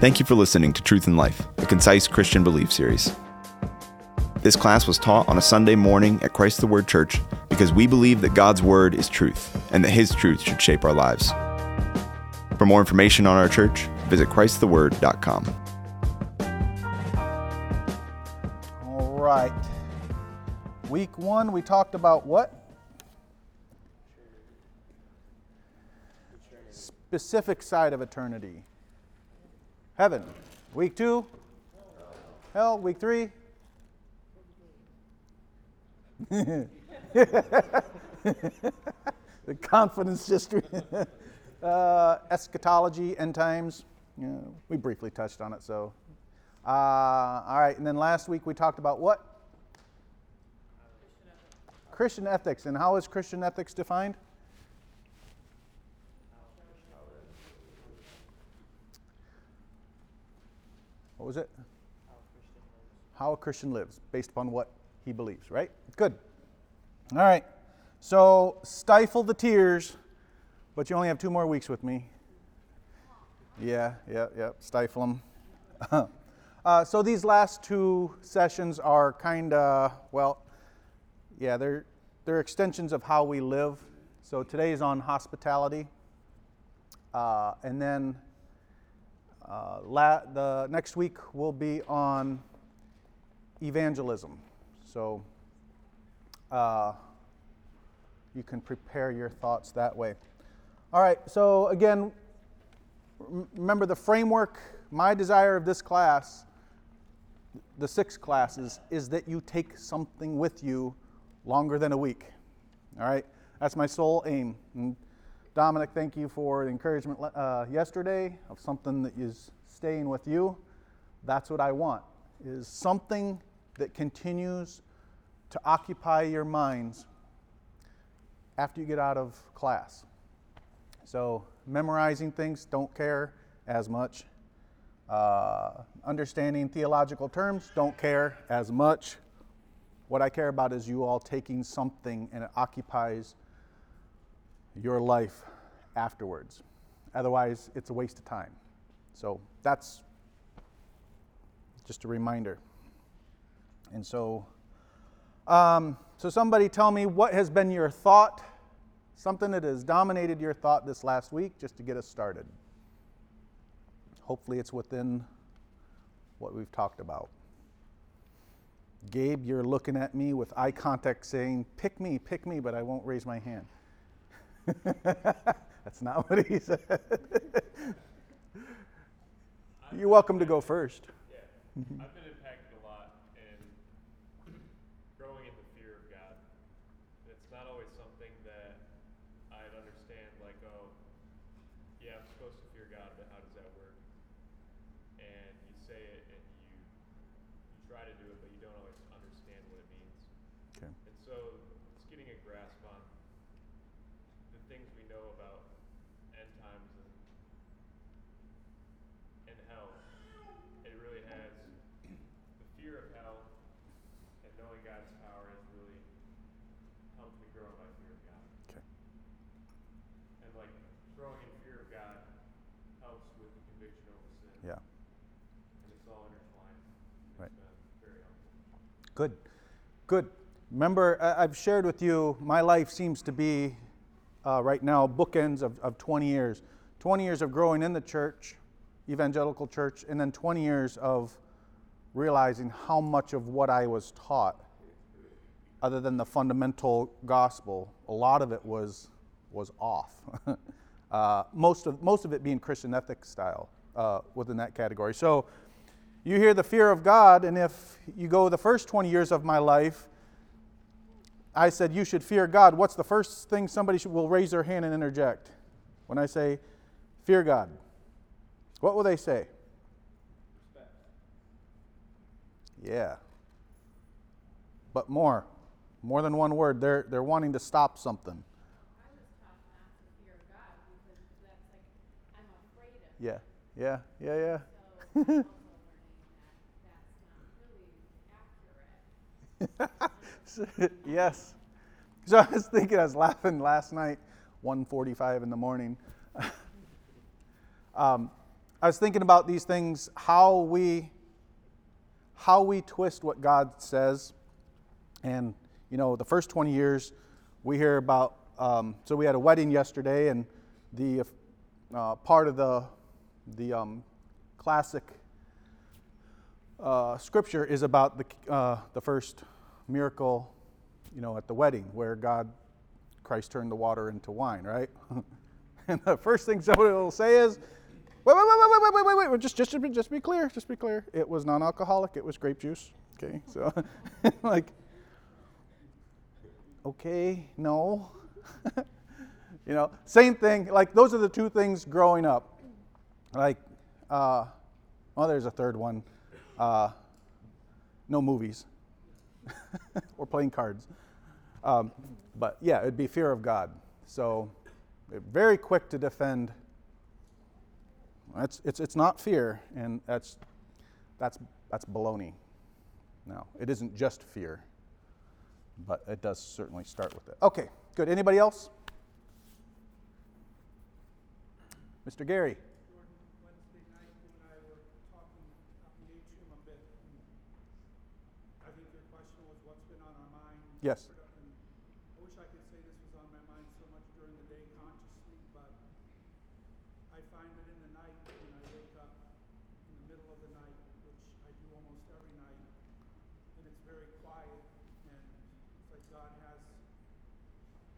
Thank you for listening to Truth in Life, a concise Christian belief series. This class was taught on a Sunday morning at Christ the Word Church because we believe that God's Word is truth and that His truth should shape our lives. For more information on our church, visit ChristTheWord.com. All right. Week one, we talked about what? Specific side of eternity. Heaven. Week two? Hell. Week three? the confidence history. uh, eschatology, end times. Yeah, we briefly touched on it, so. Uh, all right, and then last week we talked about what? Christian ethics. Christian ethics. And how is Christian ethics defined? Was it? How a Christian lives, based upon what he believes, right? Good. All right. So stifle the tears, but you only have two more weeks with me. Yeah, yeah, yeah. Stifle them. uh, so these last two sessions are kind of well, yeah, they're they're extensions of how we live. So today is on hospitality, uh, and then uh, la- the next week will be on evangelism. So uh, you can prepare your thoughts that way. All right, so again, remember the framework. My desire of this class, the six classes, is that you take something with you longer than a week. All right, that's my sole aim. Dominic, thank you for the encouragement uh, yesterday of something that is staying with you. That's what I want, is something that continues to occupy your minds after you get out of class. So, memorizing things, don't care as much. Uh, understanding theological terms, don't care as much. What I care about is you all taking something and it occupies your life afterwards. Otherwise, it's a waste of time. So that's just a reminder. And so, um, so somebody tell me what has been your thought, something that has dominated your thought this last week, just to get us started. Hopefully, it's within what we've talked about. Gabe, you're looking at me with eye contact saying, Pick me, pick me, but I won't raise my hand. That's not what he said. You're welcome to go first. Yeah. I've been impacted a lot in growing in the fear of God. It's not always something that I'd understand, like, oh, yeah, I'm supposed to fear God, but how does that work? And you say it and you you try to do it, but you don't always understand what it means. Okay. And so it's getting a grasp on the things we know about end times and and hell. It really has the fear of hell and knowing God's power has really helped me grow in my fear of God. Okay. And like growing in fear of God helps with the conviction over sin. Yeah. And it's all intertwined. It's Right. been very helpful. Good. Good. Remember, I've shared with you, my life seems to be uh, right now bookends of, of 20 years. 20 years of growing in the church, evangelical church, and then 20 years of realizing how much of what I was taught, other than the fundamental gospel, a lot of it was, was off. uh, most, of, most of it being Christian ethics style uh, within that category. So, you hear the fear of God, and if you go the first 20 years of my life, I said you should fear God. What's the first thing somebody should, will raise their hand and interject when I say fear God? What will they say? Yeah. But more, more than one word. They're, they're wanting to stop something. I was taught not to fear God because that's like I'm afraid of. it. Yeah, yeah, yeah, yeah. So I'm also learning that that's not really accurate. yes. So I was thinking, I was laughing last night, 1:45 in the morning. um, I was thinking about these things, how we how we twist what God says. And you know, the first 20 years, we hear about. Um, so we had a wedding yesterday, and the uh, part of the the um, classic uh, scripture is about the uh, the first miracle, you know, at the wedding where God, Christ turned the water into wine, right? and the first thing somebody will say is, Wait, wait, wait, wait, wait, wait, wait, wait. Just, just, to be, just be clear. Just be clear. It was non-alcoholic. It was grape juice. Okay, so like, okay, no. you know, same thing. Like those are the two things growing up. Like, uh, well, there's a third one. Uh, no movies or playing cards. Um, but yeah, it'd be fear of God. So, very quick to defend it's, it's, it's not fear, and that's, that's, that's baloney. No, it isn't just fear, but it does certainly start with it. Okay, good. Anybody else? Mr. Gary. Wednesday night, you and I were talking up in the atrium a bit. I think your question was what's been on our mind. Yes. And I wish I could say this was on my mind so much during the day consciously, but I find that in the night, when I wake up in the middle of the night, which I do almost every night, and it's very quiet, and it's like God has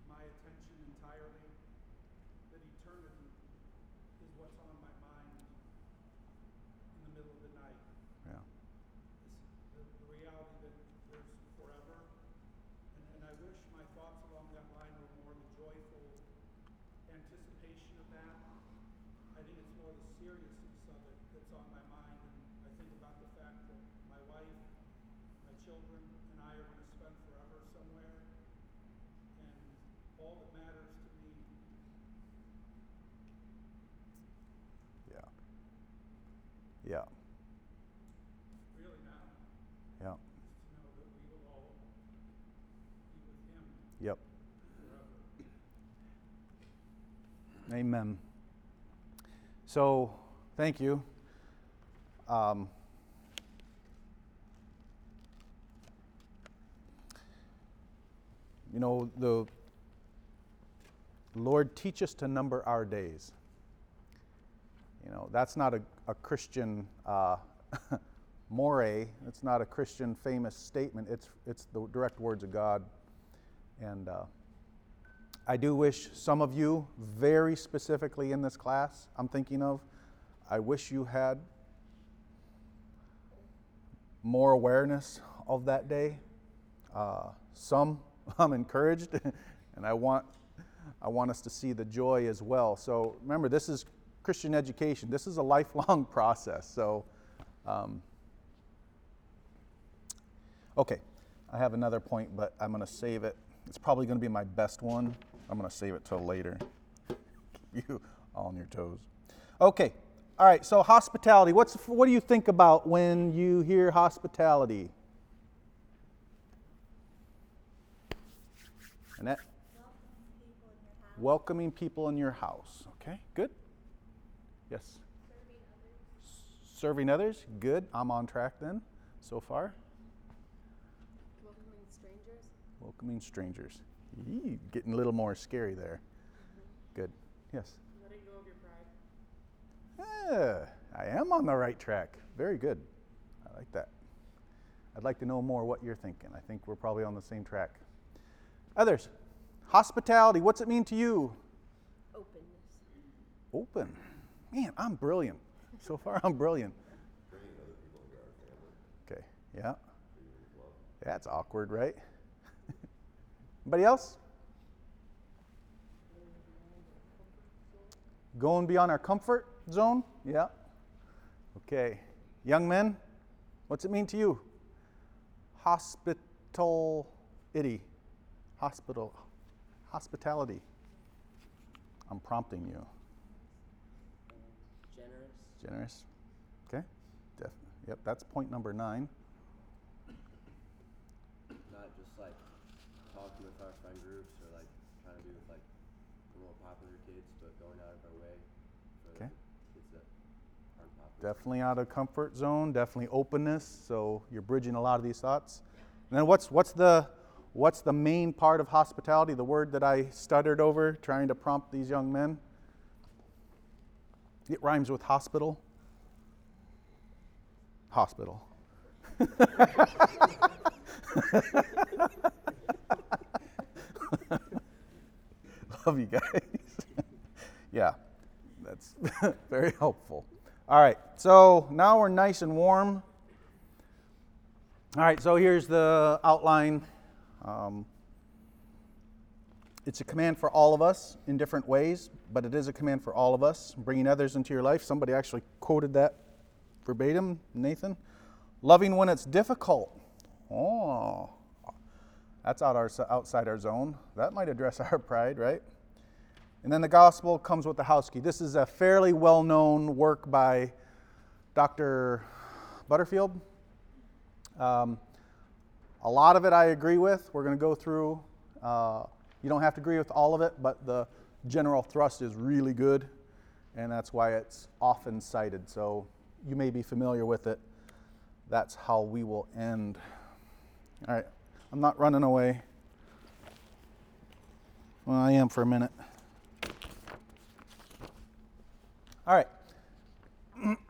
my attention entirely, that eternity is what's on my mind in the middle of the night. Yeah. This, the, the reality that there's forever. And, and I wish my thoughts along that line were more the joyful anticipation of that. I think it's more the seriousness of it that's on my mind. And I think about the fact that my wife, my children, and I are going to spend forever somewhere. And all that matters to me Yeah. Yeah. really now Yeah. is to know that we will all be with Him Yep. Amen. So, thank you. Um, you know, the Lord, teach us to number our days. You know, that's not a, a Christian uh, more. It's not a Christian famous statement. It's, it's the direct words of God. And uh, I do wish some of you, very specifically in this class, I'm thinking of, I wish you had more awareness of that day. Uh, some, I'm encouraged, and I want, I want us to see the joy as well. So remember, this is Christian education. This is a lifelong process. So, um, okay, I have another point, but I'm going to save it. It's probably going to be my best one. I'm going to save it till later. Keep you on your toes. Okay. All right. So hospitality. What's what do you think about when you hear hospitality? Annette? Welcoming people in your house. Okay. Good. Yes. Serving others. Good. I'm on track then. So far. Welcoming strangers. Welcoming strangers. Yee, getting a little more scary there. Good. Yes. Letting go of your pride. Yeah, I am on the right track. Very good. I like that. I'd like to know more what you're thinking. I think we're probably on the same track. Others. Hospitality, what's it mean to you? Openness. Open. Man, I'm brilliant. So far, I'm brilliant. Okay, yeah. That's awkward, right? Anybody else? Going beyond our comfort zone? Yeah. Okay. Young men, what's it mean to you? Hospitality. Hospital. Hospitality. I'm prompting you. generous, Generous. Okay. Def- yep, that's point number nine. not just like talking with our friend groups or like trying to be with like the more popular kids, but going out of our way for Okay. the kids that Definitely out of comfort zone, definitely openness. So you're bridging a lot of these thoughts. And then what's, what's, the, what's the main part of hospitality? The word that I stuttered over trying to prompt these young men? It rhymes with hospital. Hospital. Love you guys. yeah, that's very helpful. All right, so now we're nice and warm. All right, so here's the outline. Um, it's a command for all of us in different ways, but it is a command for all of us. Bringing others into your life. Somebody actually quoted that verbatim, Nathan. Loving when it's difficult. Oh, that's out our, outside our zone. That might address our pride, right? And then the gospel comes with the house key. This is a fairly well known work by Dr. Butterfield. Um, a lot of it I agree with. We're going to go through. Uh, you don't have to agree with all of it, but the general thrust is really good, and that's why it's often cited. So you may be familiar with it. That's how we will end. All right, I'm not running away. Well, I am for a minute. All right.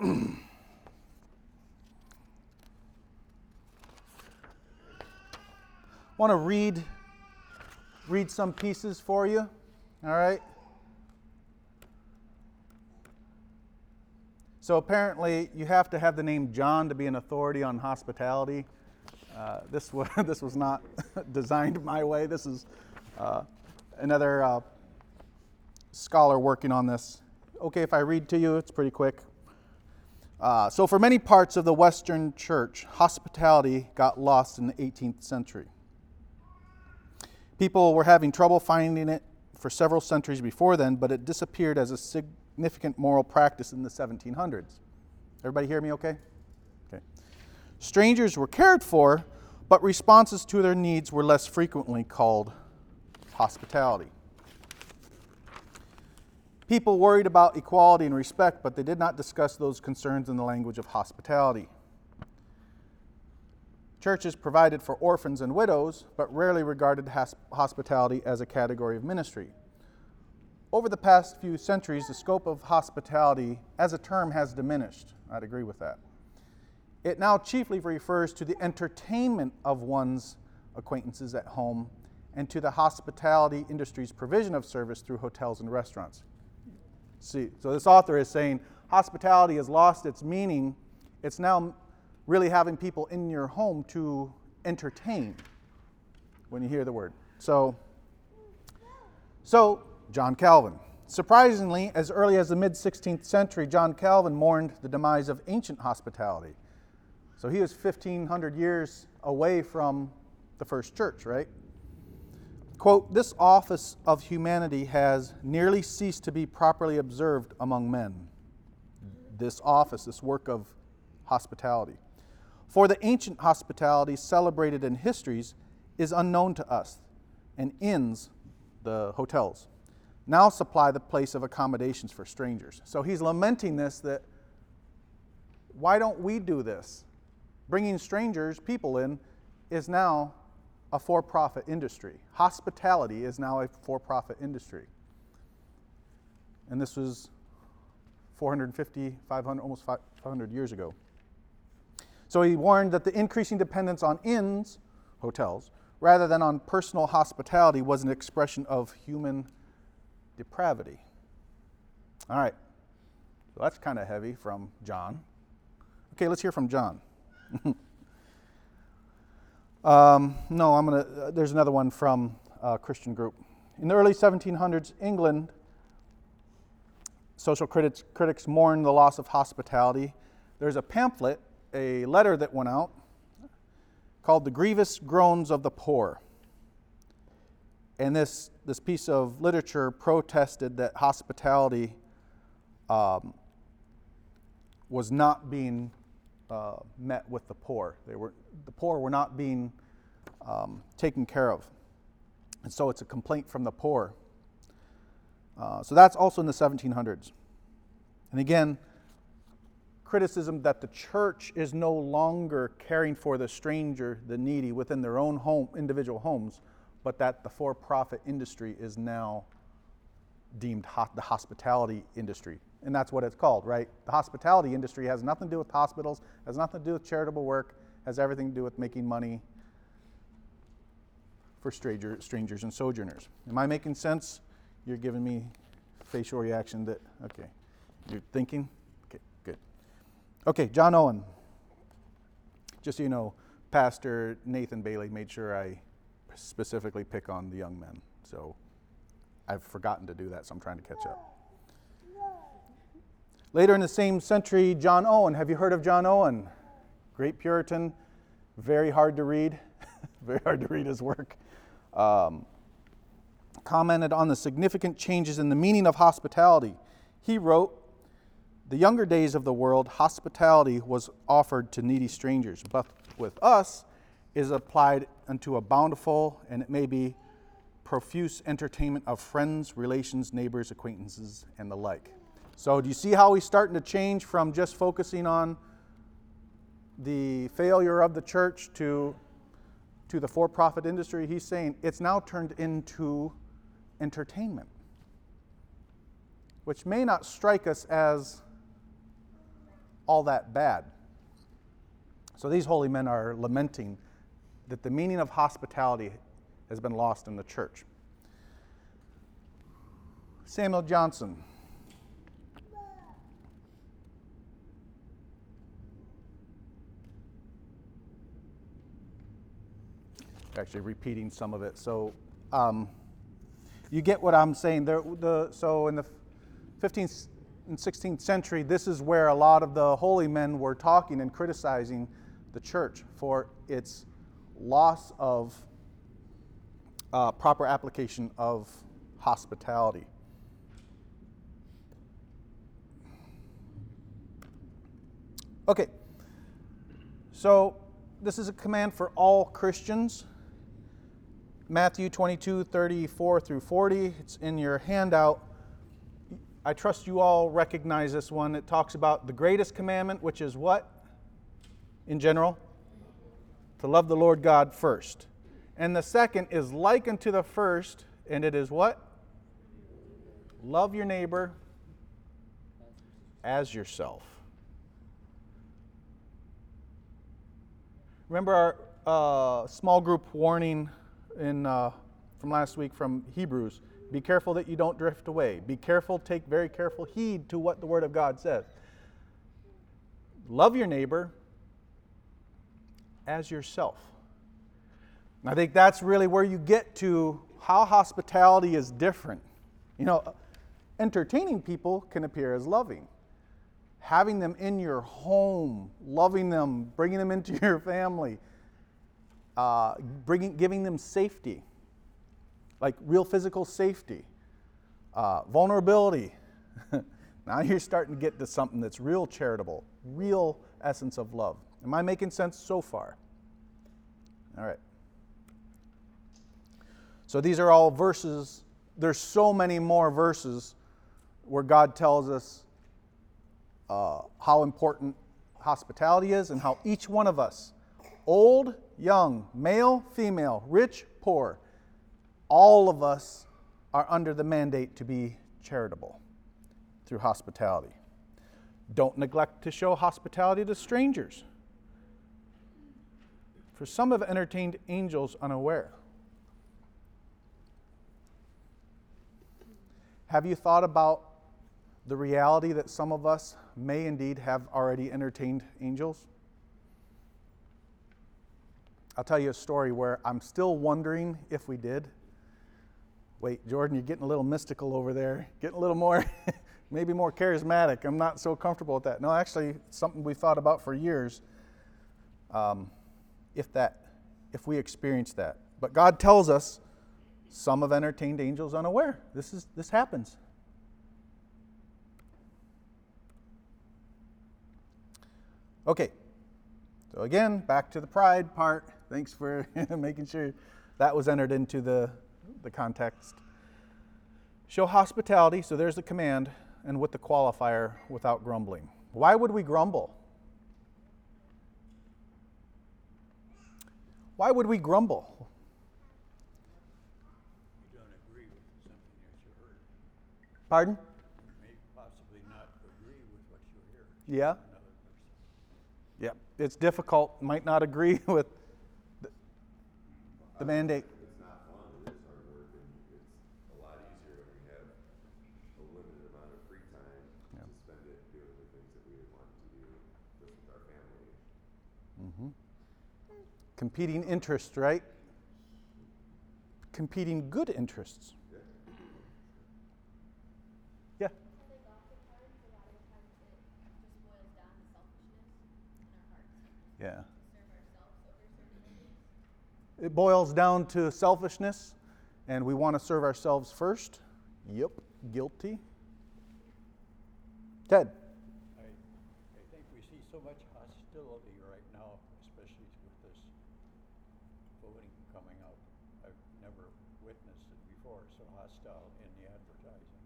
Want to read read some pieces for you? All right. So apparently, you have to have the name John to be an authority on hospitality. Uh, this was this was not designed my way. This is uh, another uh, scholar working on this okay if I read to you? It's pretty quick. Uh, so, for many parts of the Western church, hospitality got lost in the 18th century. People were having trouble finding it for several centuries before then, but it disappeared as a significant moral practice in the 1700s. Everybody hear me okay? Okay. Strangers were cared for, but responses to their needs were less frequently called hospitality. People worried about equality and respect, but they did not discuss those concerns in the language of hospitality. Churches provided for orphans and widows, but rarely regarded hospitality as a category of ministry. Over the past few centuries, the scope of hospitality as a term has diminished. I'd agree with that. It now chiefly refers to the entertainment of one's acquaintances at home and to the hospitality industry's provision of service through hotels and restaurants. See, so this author is saying hospitality has lost its meaning. It's now really having people in your home to entertain when you hear the word. So, so John Calvin. Surprisingly, as early as the mid 16th century, John Calvin mourned the demise of ancient hospitality. So he was 1500 years away from the first church, right? Quote, this office of humanity has nearly ceased to be properly observed among men. This office, this work of hospitality. For the ancient hospitality celebrated in histories is unknown to us, and inns, the hotels, now supply the place of accommodations for strangers. So he's lamenting this that why don't we do this? Bringing strangers, people in, is now a for profit industry. Hospitality is now a for profit industry. And this was 450, 500, almost 500 years ago. So he warned that the increasing dependence on inns, hotels, rather than on personal hospitality was an expression of human depravity. All right. So that's kind of heavy from John. Okay, let's hear from John. Um, no, I'm gonna. Uh, there's another one from a Christian group. In the early 1700s, England, social critics, critics mourned the loss of hospitality. There's a pamphlet, a letter that went out called "The Grievous Groans of the Poor." And this, this piece of literature protested that hospitality um, was not being uh, met with the poor. They were, the poor were not being um, taken care of. And so it's a complaint from the poor. Uh, so that's also in the 1700s. And again, criticism that the church is no longer caring for the stranger, the needy within their own home, individual homes, but that the for profit industry is now deemed ho- the hospitality industry. And that's what it's called, right? The hospitality industry has nothing to do with hospitals, has nothing to do with charitable work, has everything to do with making money for stranger, strangers and sojourners. Am I making sense? You're giving me facial reaction that, okay. You're thinking? Okay, good. Okay, John Owen. Just so you know, Pastor Nathan Bailey made sure I specifically pick on the young men. So I've forgotten to do that, so I'm trying to catch up. Later in the same century, John Owen. Have you heard of John Owen? Great Puritan, very hard to read, very hard to read his work. Um, commented on the significant changes in the meaning of hospitality. He wrote, The younger days of the world, hospitality was offered to needy strangers, but with us is applied unto a bountiful and it may be profuse entertainment of friends, relations, neighbors, acquaintances, and the like. So, do you see how he's starting to change from just focusing on the failure of the church to, to the for profit industry? He's saying it's now turned into entertainment, which may not strike us as all that bad. So, these holy men are lamenting that the meaning of hospitality has been lost in the church. Samuel Johnson. Actually, repeating some of it. So, um, you get what I'm saying. There, the, so, in the 15th and 16th century, this is where a lot of the holy men were talking and criticizing the church for its loss of uh, proper application of hospitality. Okay, so this is a command for all Christians. Matthew 22, 34 through 40. It's in your handout. I trust you all recognize this one. It talks about the greatest commandment, which is what? In general? To love the Lord God first. And the second is like unto the first, and it is what? Love your neighbor as yourself. Remember our uh, small group warning in, uh, from last week from Hebrews? Be careful that you don't drift away. Be careful, take very careful heed to what the Word of God says. Love your neighbor as yourself. I think that's really where you get to how hospitality is different. You know, entertaining people can appear as loving. Having them in your home, loving them, bringing them into your family, uh, bringing, giving them safety, like real physical safety, uh, vulnerability. now you're starting to get to something that's real charitable, real essence of love. Am I making sense so far? All right. So these are all verses. There's so many more verses where God tells us uh, how important hospitality is and how each one of us, old, young, male, female, rich, poor, all of us are under the mandate to be charitable through hospitality. Don't neglect to show hospitality to strangers. For some have entertained angels unaware. Have you thought about the reality that some of us may indeed have already entertained angels? I'll tell you a story where I'm still wondering if we did. Wait, Jordan, you're getting a little mystical over there, getting a little more, maybe more charismatic. I'm not so comfortable with that. No, actually, something we've thought about for years. Um, if that, if we experience that, but God tells us some have entertained angels unaware. This, is, this happens. Okay, so again, back to the pride part. Thanks for making sure that was entered into the, the context. Show hospitality, so there's the command, and with the qualifier, without grumbling. Why would we grumble? Why would we grumble? You don't agree with something that you heard. Pardon? You may possibly not agree with what you hear Yeah. Yeah. It's difficult. Might not agree with the mandate. It's not fun, it is hard work, and it's a lot easier when we have a limited amount of free time to spend it doing the things that we want to do just with our family. Competing interests, right? Competing good interests. Yeah. It boils down to selfishness, and we want to serve ourselves first. Yep, guilty. Ted. I, I think we see so much hostility right now, especially with this voting coming up. I've never witnessed it before, so hostile in the advertising.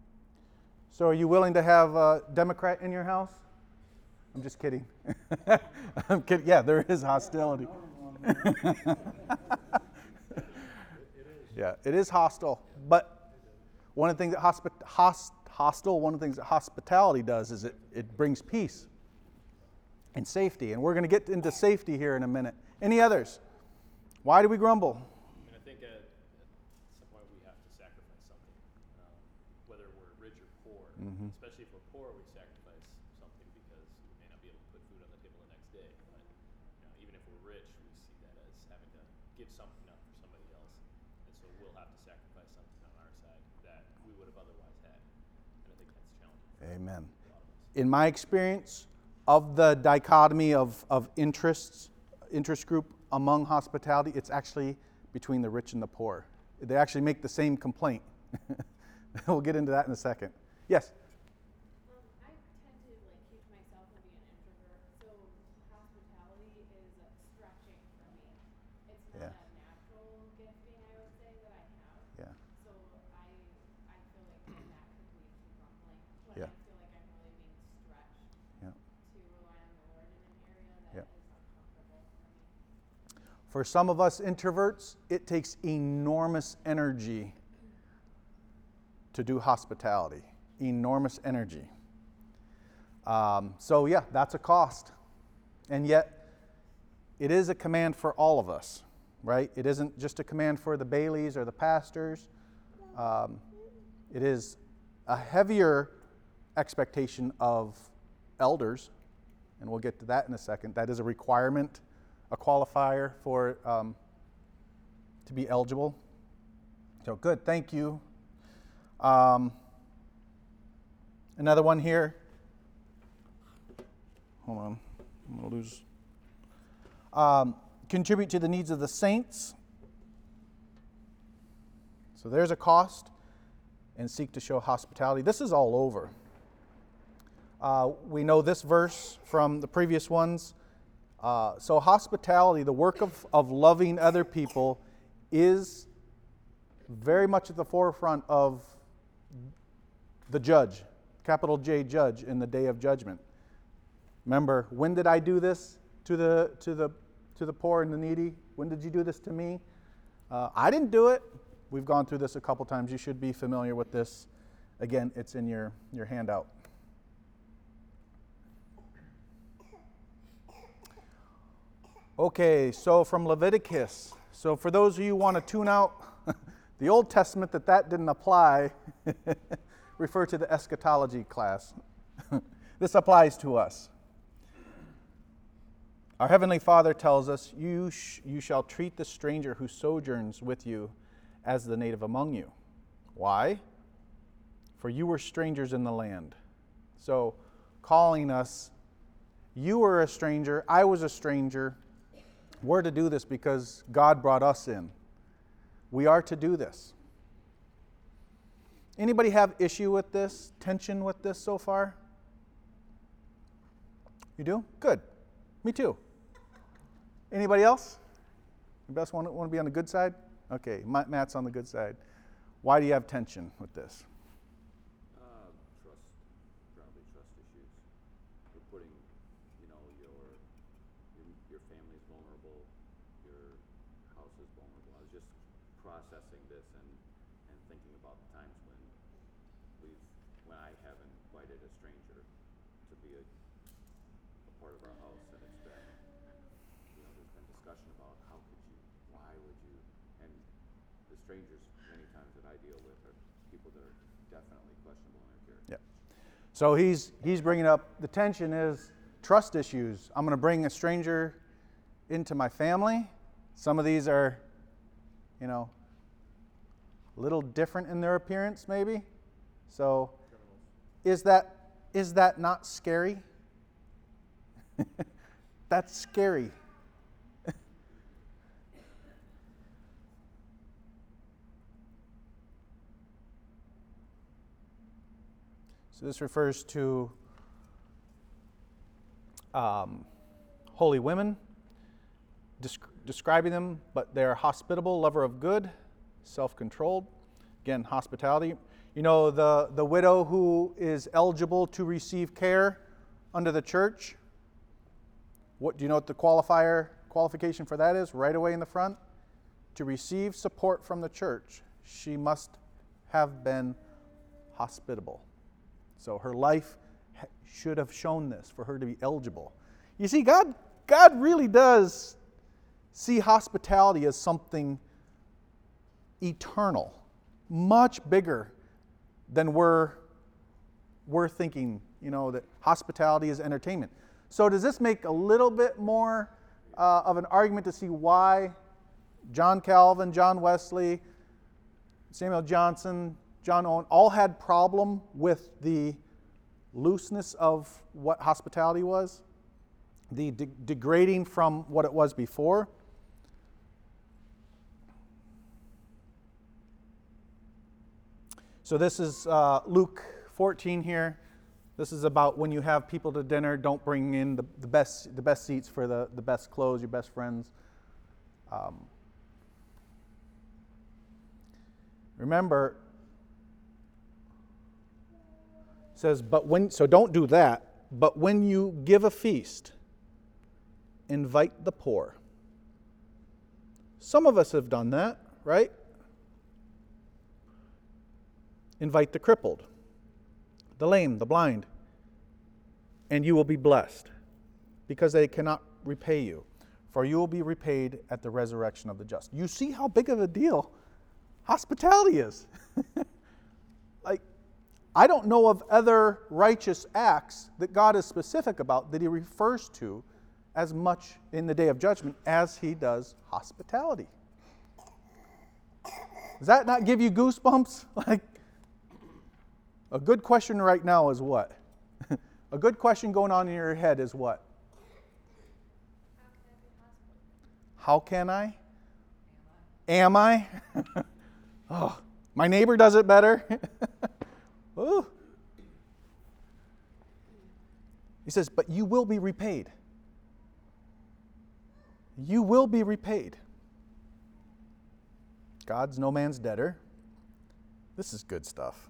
So, are you willing to have a Democrat in your house? I'm just kidding. I'm kidding. Yeah, there is hostility. yeah, it is hostile. But one of the things that hospi- hos- hostile, one of the things that hospitality does is it, it brings peace and safety. And we're going to get into safety here in a minute. Any others? Why do we grumble? And I think at, at some point we have to sacrifice something, um, whether we're rich or poor. Especially if we're poor, we sacrifice something because we may not be able to put food on the table the next day. But you know, even if we're rich, we see that as having to give something up for somebody else, and so we'll have to sacrifice something on our side that we would have otherwise had. And I think that's challenging Amen. a lot of us. in my experience of the dichotomy of, of interests interest group among hospitality it's actually between the rich and the poor they actually make the same complaint we'll get into that in a second yes Um, I tend to like keep myself from being an introvert, so hospitality is uh, stretching for me. It's not Yeah. a natural gifting, I would say, that I have. yeah So I, I feel like then that could lead to grumbling when Yeah. I feel like I'm really being stretched yeah to rely on the Lord in an area that Yeah. is uncomfortable for me. For some of us introverts it takes enormous energy to do hospitality. Enormous energy. Um, so yeah that's a cost. And yet it is a command for all of us right? It isn't just a command for the baileys or the pastors. Um, it is a heavier expectation of elders and we'll get to that in a second. That is a requirement a qualifier for um, to be eligible. So good thank you. Um, another one here. Hold on i'm to lose. Um, contribute to the needs of the saints. So there's a cost and seek to show hospitality. This is all over. Uh, we know this verse from the previous ones uh, so hospitality the work of, of loving other people is very much at the forefront of the judge capital j judge in the day of judgment Remember, when did I do this to the, to the, to the poor and the needy? When did you do this to me? Uh, I didn't do it. We've gone through this a couple times. You should be familiar with this. Again, it's in your, your handout. Okay, so from Leviticus. So for those of you who want to tune out the Old Testament that that didn't apply, refer to the eschatology class. this applies to us. Our Heavenly Father tells us, you, sh- you shall treat the stranger who sojourns with you as the native among you. Why? For you were strangers in the land. So, calling us, you were a stranger, I was a stranger. We're to do this because God brought us in. We are to do this. Anybody have issue with this, tension with this so far? You do? Good. Me too. Anybody else? Anybody best want to, want to be on the good side? Okay, Matt's on the good side. Why do you have tension with this? Um, trust, probably trust issues. We're putting your family's vulnerable, your house is vulnerable. I was just processing this and, and thinking about the times when we've, when I have invited a stranger to be a, a part of our house and it's been, you know, there's been discussion about how could you, why would you, and the strangers many times that I deal with are people that are definitely questionable in their character. Yeah. So he's he's bringing up the tension is trust issues. I'm going to bring a stranger into my family. Some of these are, you know, a little different in their appearance, maybe. So, is that is that not scary? That's scary. So this refers to um, holy women, desc- describing them, but they're hospitable, lover of good, self controlled. Again, hospitality. You know, the, the widow who is eligible to receive care under the church. What do you know what the qualifier qualification for that is? Right away in the front. To receive support from the church, she must have been hospitable. So her life should have shown this for her to be eligible. You see, God, God really does see hospitality as something eternal, much bigger than we're, we're thinking, you know, that hospitality is entertainment. So, does this make a little bit more uh, of an argument to see why John Calvin, John Wesley, Samuel Johnson, John Owen all had problem with the looseness of what hospitality was, the de- degrading from what it was before. So this is uh, Luke 14 here. This is about when you have people to dinner, don't bring in the, the, best, the best seats for the, the best clothes, your best friends. Um, remember, says, but when, so don't do that, but when you give a feast, invite the poor. Some of us have done that, right? Invite the crippled, the lame, the blind, and you will be blessed because they cannot repay you, for you will be repaid at the resurrection of the just. You see how big of a deal hospitality is. I don't know of other righteous acts that God is specific about that he refers to as much in the day of judgment as he does hospitality. Does that not give you goosebumps? Like, a good question right now is what? a good question going on in your head is what? How can I? Am I? oh, my neighbor does it better. Ooh. He says, But you will be repaid. You will be repaid. God's no man's debtor. This is good stuff.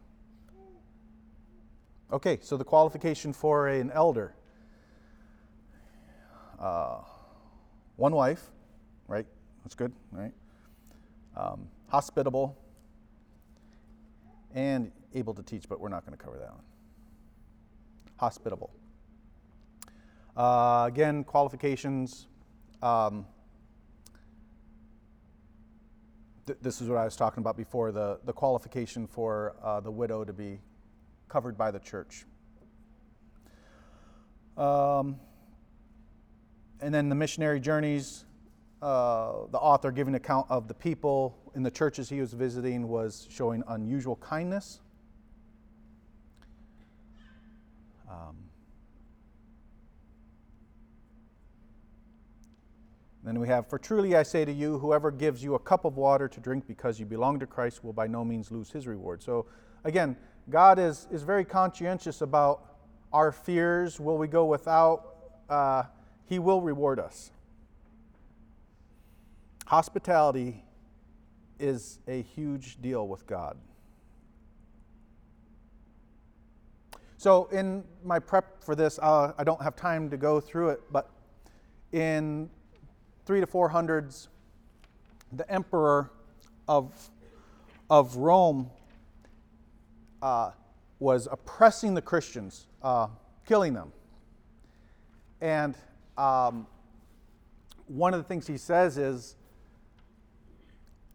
Okay, so the qualification for an elder uh, one wife, right? That's good, right? Um, hospitable and able to teach, but we're not going to cover that one. Hospitable. Uh, again, qualifications. Um, th- this is what I was talking about before the, the qualification for uh, the widow to be covered by the church. Um, and then the missionary journeys, uh, the author giving account of the people in the churches he was visiting was showing unusual kindness. Um, then we have, For truly I say to you, whoever gives you a cup of water to drink because you belong to Christ will by no means lose his reward. So, again, God is, is very conscientious about our fears. Will we go without? Uh, he will reward us. Hospitality is a huge deal with God. So, in my prep for this, uh, I don't have time to go through it, but in three to four hundreds, the emperor of, of Rome uh, was oppressing the Christians, uh, killing them. And um, one of the things he says is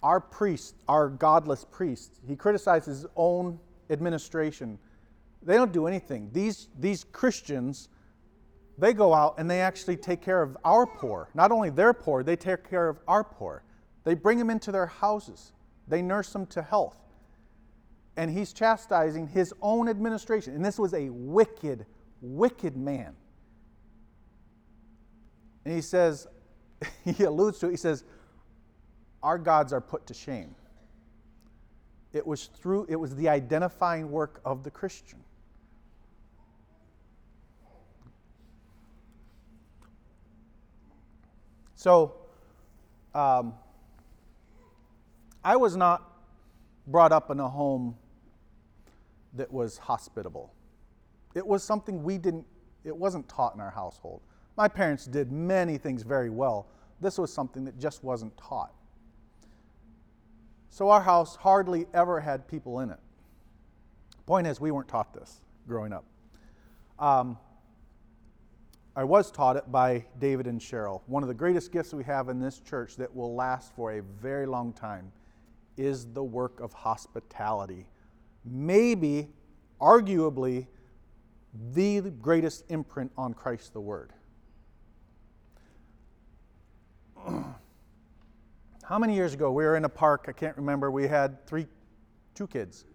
our priests, our godless priests, he criticizes his own administration. They don't do anything. These, these Christians, they go out and they actually take care of our poor. Not only their poor, they take care of our poor. They bring them into their houses, they nurse them to health. And he's chastising his own administration. And this was a wicked, wicked man. And he says, he alludes to it, he says, Our gods are put to shame. It was through, it was the identifying work of the Christian. So, um, I was not brought up in a home that was hospitable. It was something we didn't, it wasn't taught in our household. My parents did many things very well. This was something that just wasn't taught. So our house hardly ever had people in it. Point is, we weren't taught this growing up. Um, I was taught it by David and Cheryl. One of the greatest gifts we have in this church that will last for a very long time is the work of hospitality. Maybe, arguably, the greatest imprint on Christ the Word. How many years ago we were in a park? I can't remember. We had three, two kids,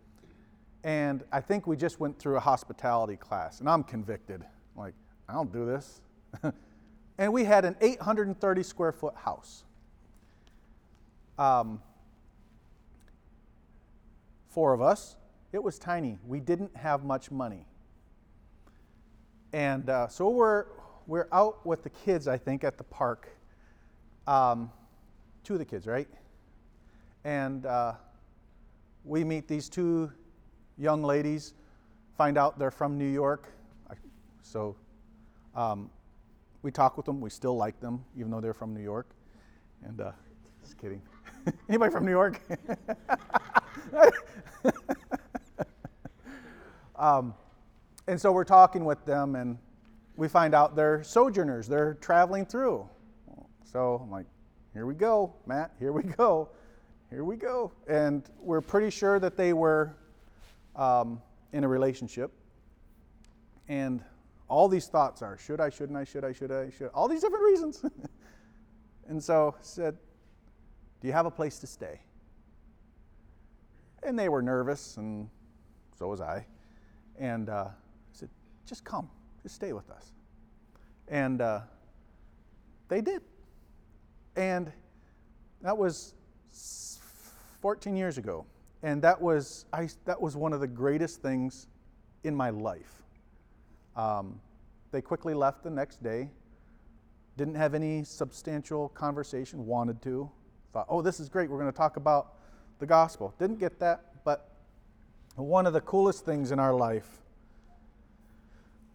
and I think we just went through a hospitality class. And I'm convicted. Like I don't do this. and we had an 830 square foot house. Um, four of us. It was tiny. We didn't have much money. And uh, so we're, we're out with the kids, I think, at the park. Um, two of the kids, right? And uh, we meet these two young ladies, find out they're from New York. So um, we talk with them. We still like them, even though they're from New York. And uh, just kidding. Anybody from New York? um, and so we're talking with them, and we find out they're sojourners. They're traveling through. So I'm like, here we go, Matt, here we go, here we go. And we're pretty sure that they were um, in a relationship. And all these thoughts are should I, shouldn't I, should I, should I, should all these different reasons. and so said, Do you have a place to stay? And they were nervous, and so was I. And uh, I said, Just come, just stay with us. And uh, they did. And that was 14 years ago. And that was, I, that was one of the greatest things in my life. Um, they quickly left the next day, didn't have any substantial conversation, wanted to. Thought, oh, this is great, we're going to talk about the gospel. Didn't get that, but one of the coolest things in our life,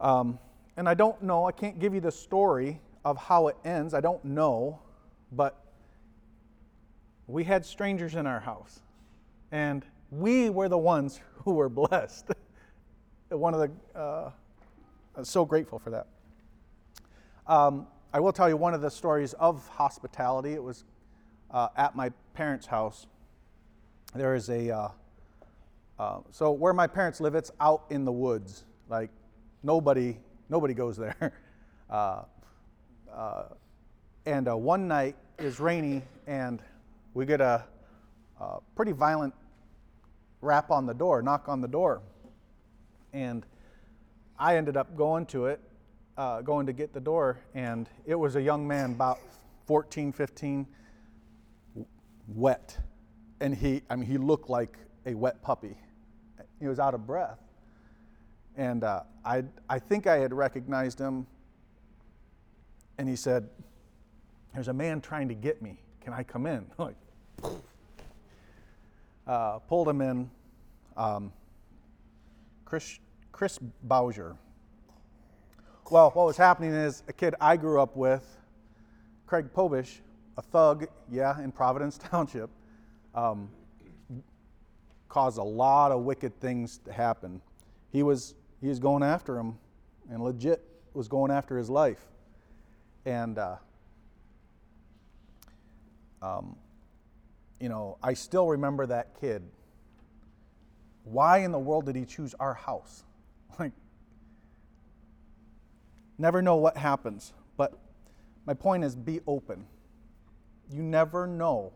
um, and I don't know, I can't give you the story of how it ends, I don't know, but we had strangers in our house, and we were the ones who were blessed. One of the, uh, I'm so grateful for that. Um, I will tell you one of the stories of hospitality. It was uh, at my parents' house. There is a, uh, uh, so where my parents live, it's out in the woods. Like nobody, nobody goes there. Uh, uh, and uh, one night is rainy, and we get a, a, pretty violent rap on the door, knock on the door. And I ended up going to it, uh, going to get the door, and it was a young man, about 14, 15, wet. And he, I mean, he looked like a wet puppy. He was out of breath. And uh, I, I think I had recognized him. And he said, there's a man trying to get me. Can I come in? like, uh, pulled him in. Um, Chris, Chris Bowser. Well, what was happening is a kid I grew up with Craig Pobish, a thug, yeah, in Providence Township, um, caused a lot of wicked things to happen. He was he was going after him, and legit was going after his life, and uh, um, you know I still remember that kid. Why in the world did he choose our house? Like, never know what happens. But my point is be open. You never know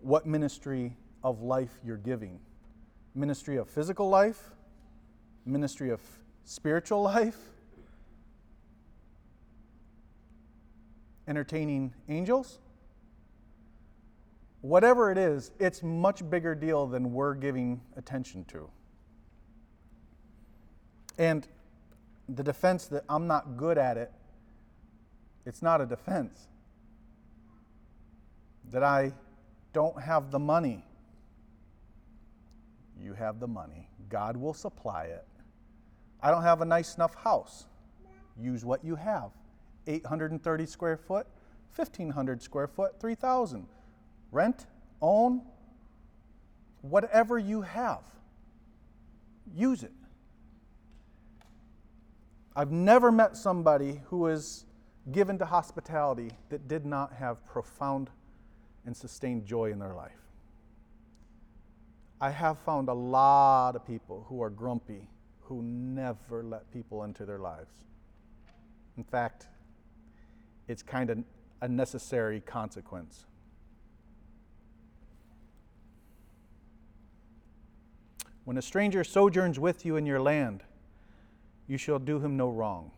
what ministry of life you're giving ministry of physical life, ministry of spiritual life, entertaining angels. Whatever it is, it's much bigger deal than we're giving attention to. And the defense that I'm not good at it, it's not a defense. That I don't have the money. You have the money. God will supply it. I don't have a nice enough house. Use what you have 830 square foot, 1,500 square foot, 3,000. Rent, own, whatever you have, use it. I've never met somebody who is given to hospitality that did not have profound and sustained joy in their life. I have found a lot of people who are grumpy who never let people into their lives. In fact, it's kind of a necessary consequence. When a stranger sojourns with you in your land, you shall do him no wrong.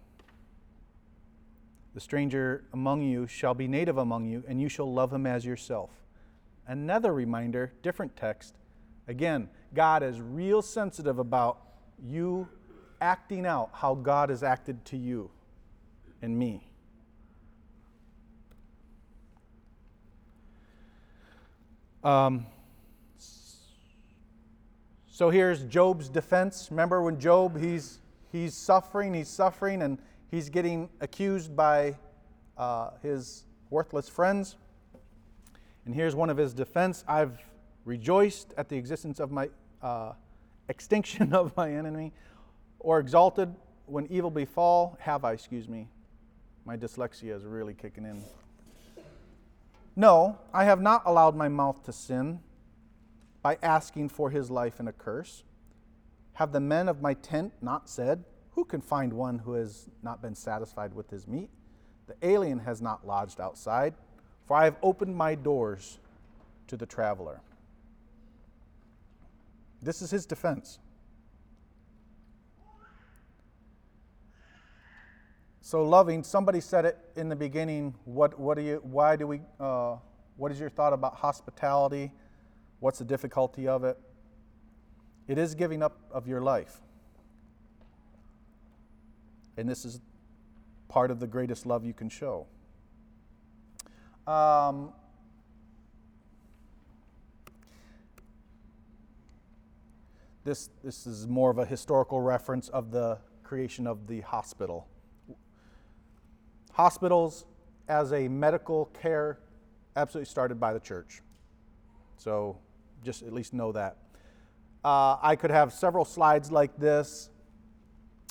The stranger among you shall be native among you, and you shall love him as yourself. Another reminder, different text. Again, God is real sensitive about you acting out how God has acted to you and me. Um, so here's Job's defense. Remember when Job, he's he's suffering, he's suffering, and he's getting accused by uh, his worthless friends. And here's one of his defense I've rejoiced at the existence of my uh, extinction of my enemy, or exalted when evil befall, have I, excuse me. My dyslexia is really kicking in. No, I have not allowed my mouth to sin by asking for his life in a curse. Have the men of my tent not said, Who can find one who has not been satisfied with his meat? The alien has not lodged outside, for I have opened my doors to the traveler. This is his defense. So loving, somebody said it in the beginning. What, what do you, why do we, uh, what is your thought about hospitality? What's the difficulty of it? It is giving up of your life. And this is part of the greatest love you can show. Um, this, this is more of a historical reference of the creation of the hospital. Hospitals, as a medical care, absolutely started by the church. So just at least know that. Uh, I could have several slides like this.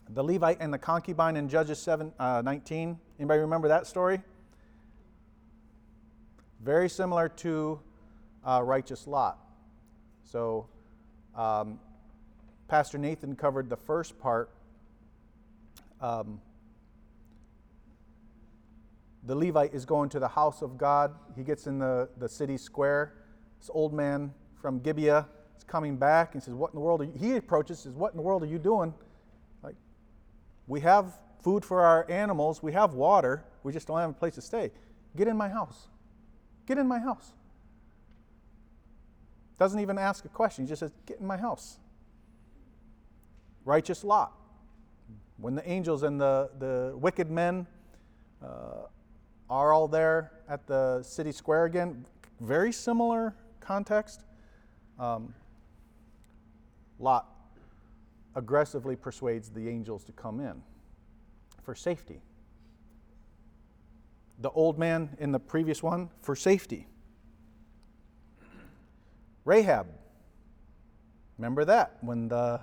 The Levite and the concubine in Judges 7, uh, 19. Anybody remember that story? Very similar to uh, righteous Lot. So, um, Pastor Nathan covered the first part. Um, the Levite is going to the house of God. He gets in the, the city square. This old man from Gibeah coming back and says, What in the world are you? He approaches, says, What in the world are you doing? Like, we have food for our animals, we have water, we just don't have a place to stay. Get in my house. Get in my house. Doesn't even ask a question, he just says, Get in my house. Righteous Lot. When the angels and the, the wicked men uh, are all there at the city square again, very similar context. Um, Lot aggressively persuades the angels to come in for safety. the old man in the previous one for safety. Rahab, remember that when the,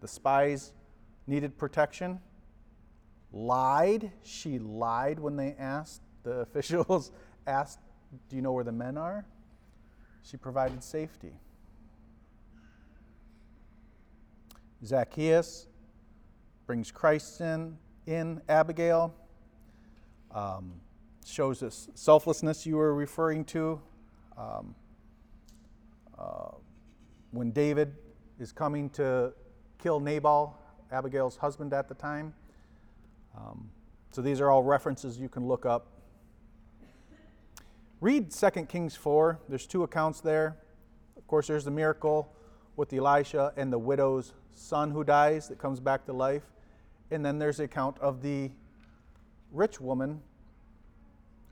the spies needed protection? Lied. She lied when they asked, the officials asked, Do you know where the men are? She provided safety. Zacchaeus brings Christ in, in Abigail. Um, shows this selflessness you were referring to. Um, uh, when David is coming to kill Nabal, Abigail's husband at the time. Um, so these are all references you can look up. Read 2 Kings 4. There's two accounts there. Of course, there's the miracle with Elisha and the widow's son who dies that comes back to life. And then there's the account of the rich woman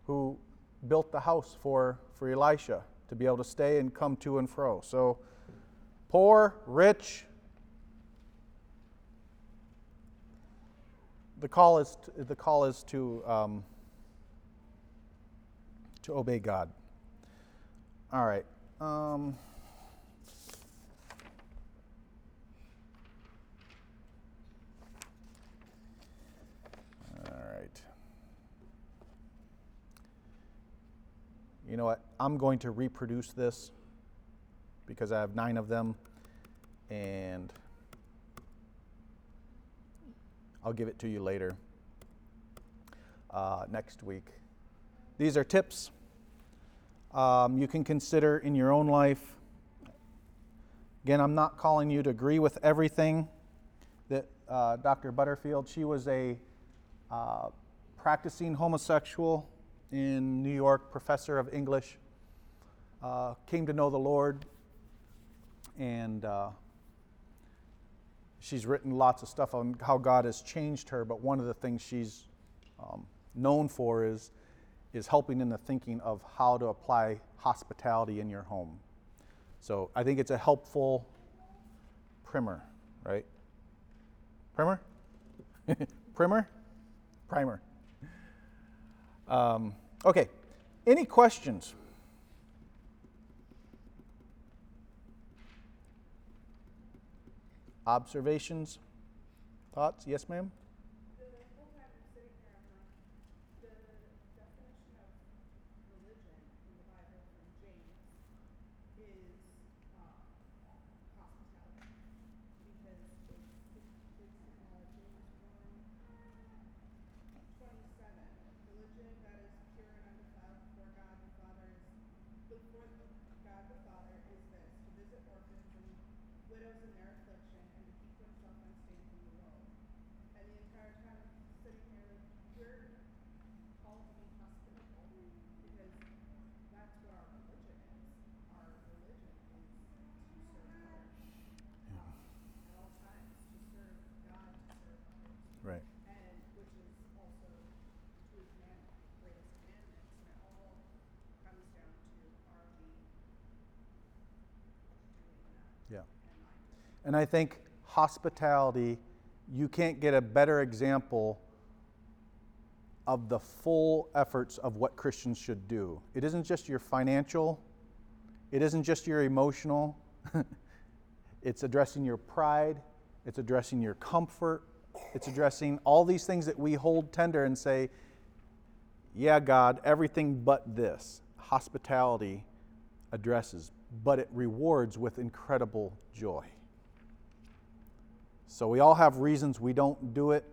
who built the house for, for Elisha to be able to stay and come to and fro. So, poor, rich. The call is to, the call is to um, to obey God. All right. Um, You know what? I'm going to reproduce this because I have nine of them, and I'll give it to you later uh, next week. These are tips um, you can consider in your own life. Again, I'm not calling you to agree with everything that uh, Dr. Butterfield, she was a uh, practicing homosexual in New York, professor of English, uh, came to know the Lord, and uh, she's written lots of stuff on how God has changed her. But one of the things she's um, known for is is helping in the thinking of how to apply hospitality in your home. So I think it's a helpful primer, right? Primer? primer? Primer. Um, okay. Any questions? Observations? Thoughts? Yes, ma'am? The whole time I'm sitting here, I'm like, the definition of religion in the Bible from James is uh, hospitality. Because it's, it's, it's uh, James 1 27. Religion that is pure and undefiled before God the Father is before God the Father is this to visit orphans and widows in their affliction and to keep himself unstained from the world. And the entire time I'm sitting here, like, we're called to be hospitable because that's what our religion is. Our religion is to serve others um, at all times, to serve God, to serve others Right. and which is also two command, greatest commandments, and it all comes down to are we doing that Yeah. and mindful? And I think hospitality, you can't get a better example of the full efforts of what Christians should do. It isn't just your financial, it isn't just your emotional, it's addressing your pride, it's addressing your comfort, it's addressing all these things that we hold tender and say, yeah, God, everything but this. Hospitality addresses, but it rewards with incredible joy. So we all have reasons we don't do it.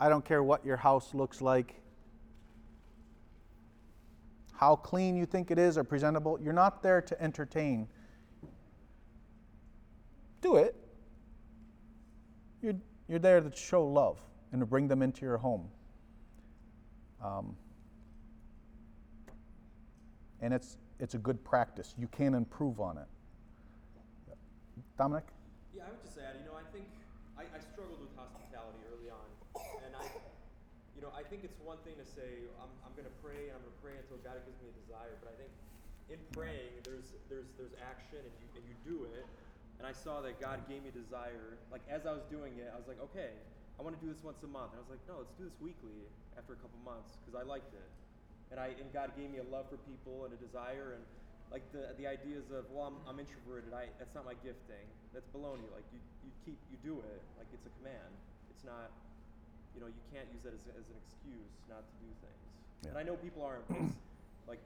I don't care what your house looks like, how clean you think it is or presentable. You're not there to entertain. Do it. You're, you're there to show love and to bring them into your home. Um, and it's, it's a good practice. You can improve on it. Dominic? Yeah, I would just add, you know, I think I, I struggled with hospitality early on, and I, you know, I think it's one thing to say I'm, I'm going to pray and I'm going to pray until God gives me a desire, but I think in praying there's there's there's action and you and you do it, and I saw that God gave me desire. Like as I was doing it, I was like, okay, I want to do this once a month. And I was like, no, let's do this weekly after a couple months because I liked it. and I and God gave me a love for people and a desire and like the the ideas of well I'm, I'm introverted I that's not my gifting that's baloney like you you keep you do it like it's a command it's not you know you can't use that as, as an excuse not to do things Yeah. and I know people aren't like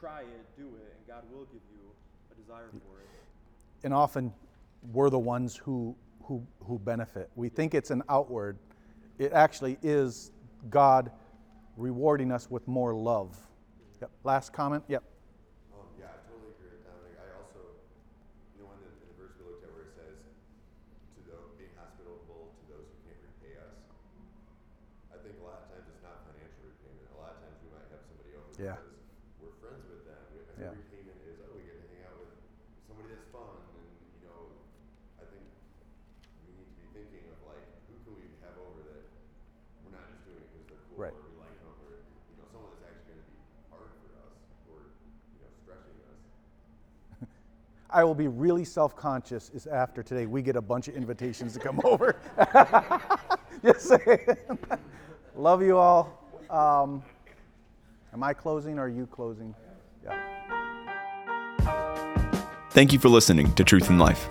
try it do it and God will give you a desire for it and often we're the ones who who who benefit. We think it's an outward. It actually is God rewarding us with more love. Yep. Last comment. Yep. Um, yeah, I totally agree with Dominic. I also, you know, in the, in the verse we looked at where it says, to those, being hospitable to those who can't repay us, I think a lot of times it's not financial repayment. A lot of times we might have somebody over Yeah. because we're friends with them. Think Yeah. repayment is, oh, we get to hang out with somebody that's fun. And, you know, I think we need to be thinking of, like, who can we have over that we're not just doing it because they're cool Right. or we like them or, you know, someone that's actually going to be hard for us or, you know, stretching us. I will be really self-conscious is after today we get a bunch of invitations to come over. Just saying. Love you all. Um, am I closing or are you closing? Yeah. Thank you for listening to Truth in Life.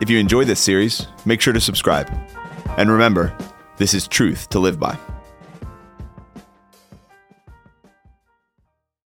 If you enjoy this series, make sure to subscribe. And remember, this is truth to live by.